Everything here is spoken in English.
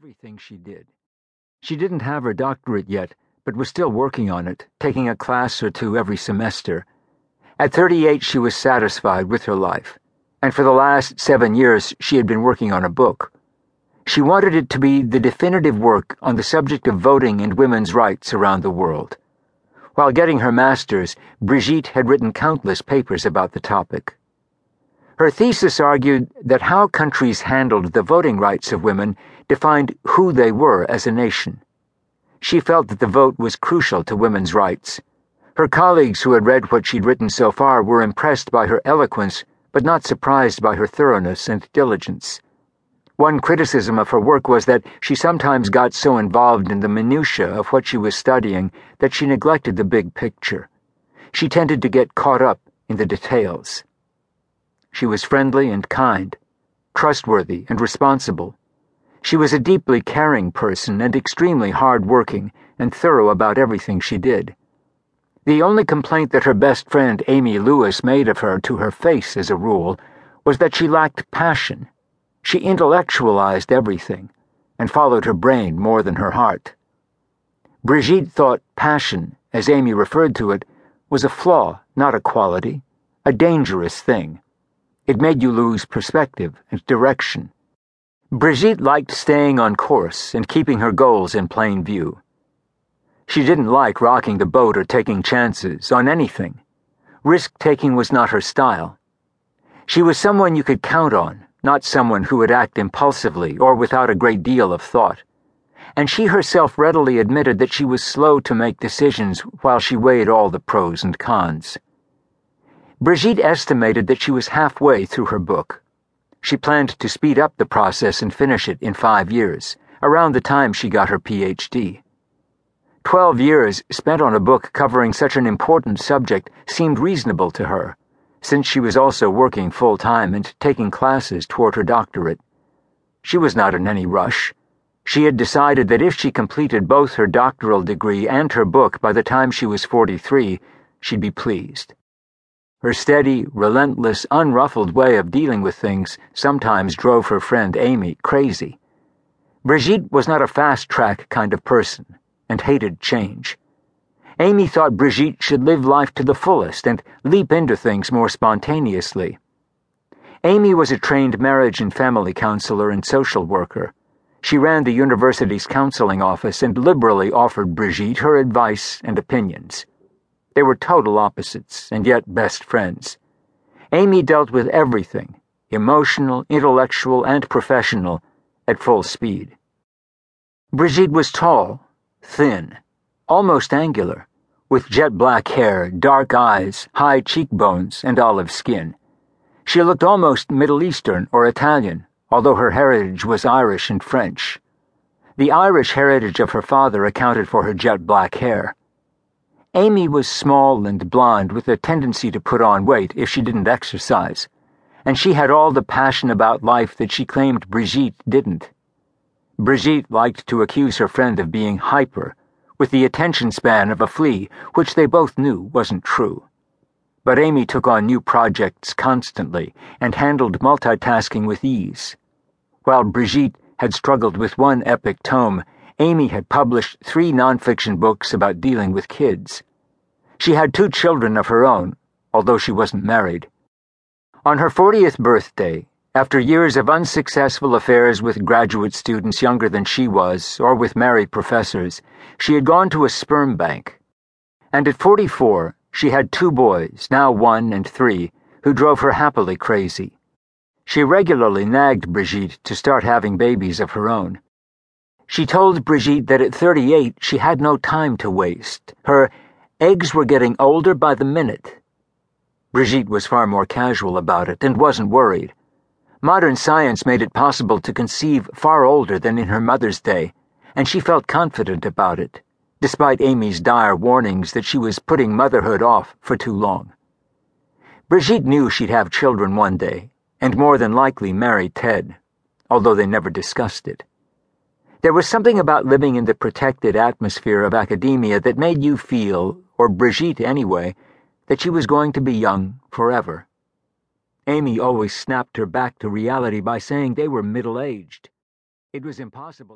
everything she did. She didn't have her doctorate yet, but was still working on it, taking a class or two every semester. At 38, she was satisfied with her life, and for the last seven years, she had been working on a book. She wanted it to be the definitive work on the subject of voting and women's rights around the world. While getting her master's, Brigitte had written countless papers about the topic. Her thesis argued that how countries handled the voting rights of women defined who they were as a nation. She felt that the vote was crucial to women's rights. Her colleagues who had read what she'd written so far were impressed by her eloquence, but not surprised by her thoroughness and diligence. One criticism of her work was that she sometimes got so involved in the minutiae of what she was studying that she neglected the big picture. She tended to get caught up in the details. She was friendly and kind, trustworthy and responsible. She was a deeply caring person and extremely hard-working and thorough about everything she did. The only complaint that her best friend Amy Lewis made of her to her face as a rule was that she lacked passion. She intellectualized everything and followed her brain more than her heart. Brigitte thought passion, as Amy referred to it, was a flaw, not a quality, a dangerous thing. It made you lose perspective and direction. Brigitte liked staying on course and keeping her goals in plain view. She didn't like rocking the boat or taking chances on anything. Risk taking was not her style. She was someone you could count on, not someone who would act impulsively or without a great deal of thought. And she herself readily admitted that she was slow to make decisions while she weighed all the pros and cons. Brigitte estimated that she was halfway through her book. She planned to speed up the process and finish it in five years, around the time she got her PhD. Twelve years spent on a book covering such an important subject seemed reasonable to her, since she was also working full time and taking classes toward her doctorate. She was not in any rush. She had decided that if she completed both her doctoral degree and her book by the time she was 43, she'd be pleased. Her steady, relentless, unruffled way of dealing with things sometimes drove her friend Amy crazy. Brigitte was not a fast track kind of person and hated change. Amy thought Brigitte should live life to the fullest and leap into things more spontaneously. Amy was a trained marriage and family counselor and social worker. She ran the university's counseling office and liberally offered Brigitte her advice and opinions. They were total opposites, and yet best friends. Amy dealt with everything emotional, intellectual, and professional at full speed. Brigitte was tall, thin, almost angular, with jet black hair, dark eyes, high cheekbones, and olive skin. She looked almost Middle Eastern or Italian, although her heritage was Irish and French. The Irish heritage of her father accounted for her jet black hair. Amy was small and blonde with a tendency to put on weight if she didn't exercise, and she had all the passion about life that she claimed Brigitte didn't. Brigitte liked to accuse her friend of being hyper, with the attention span of a flea, which they both knew wasn't true. But Amy took on new projects constantly and handled multitasking with ease. While Brigitte had struggled with one epic tome, Amy had published three nonfiction books about dealing with kids. She had two children of her own, although she wasn't married. On her 40th birthday, after years of unsuccessful affairs with graduate students younger than she was, or with married professors, she had gone to a sperm bank. And at 44, she had two boys, now one and three, who drove her happily crazy. She regularly nagged Brigitte to start having babies of her own. She told Brigitte that at 38 she had no time to waste. Her eggs were getting older by the minute. Brigitte was far more casual about it and wasn't worried. Modern science made it possible to conceive far older than in her mother's day, and she felt confident about it, despite Amy's dire warnings that she was putting motherhood off for too long. Brigitte knew she'd have children one day, and more than likely marry Ted, although they never discussed it. There was something about living in the protected atmosphere of academia that made you feel, or Brigitte anyway, that she was going to be young forever. Amy always snapped her back to reality by saying they were middle aged. It was impossible.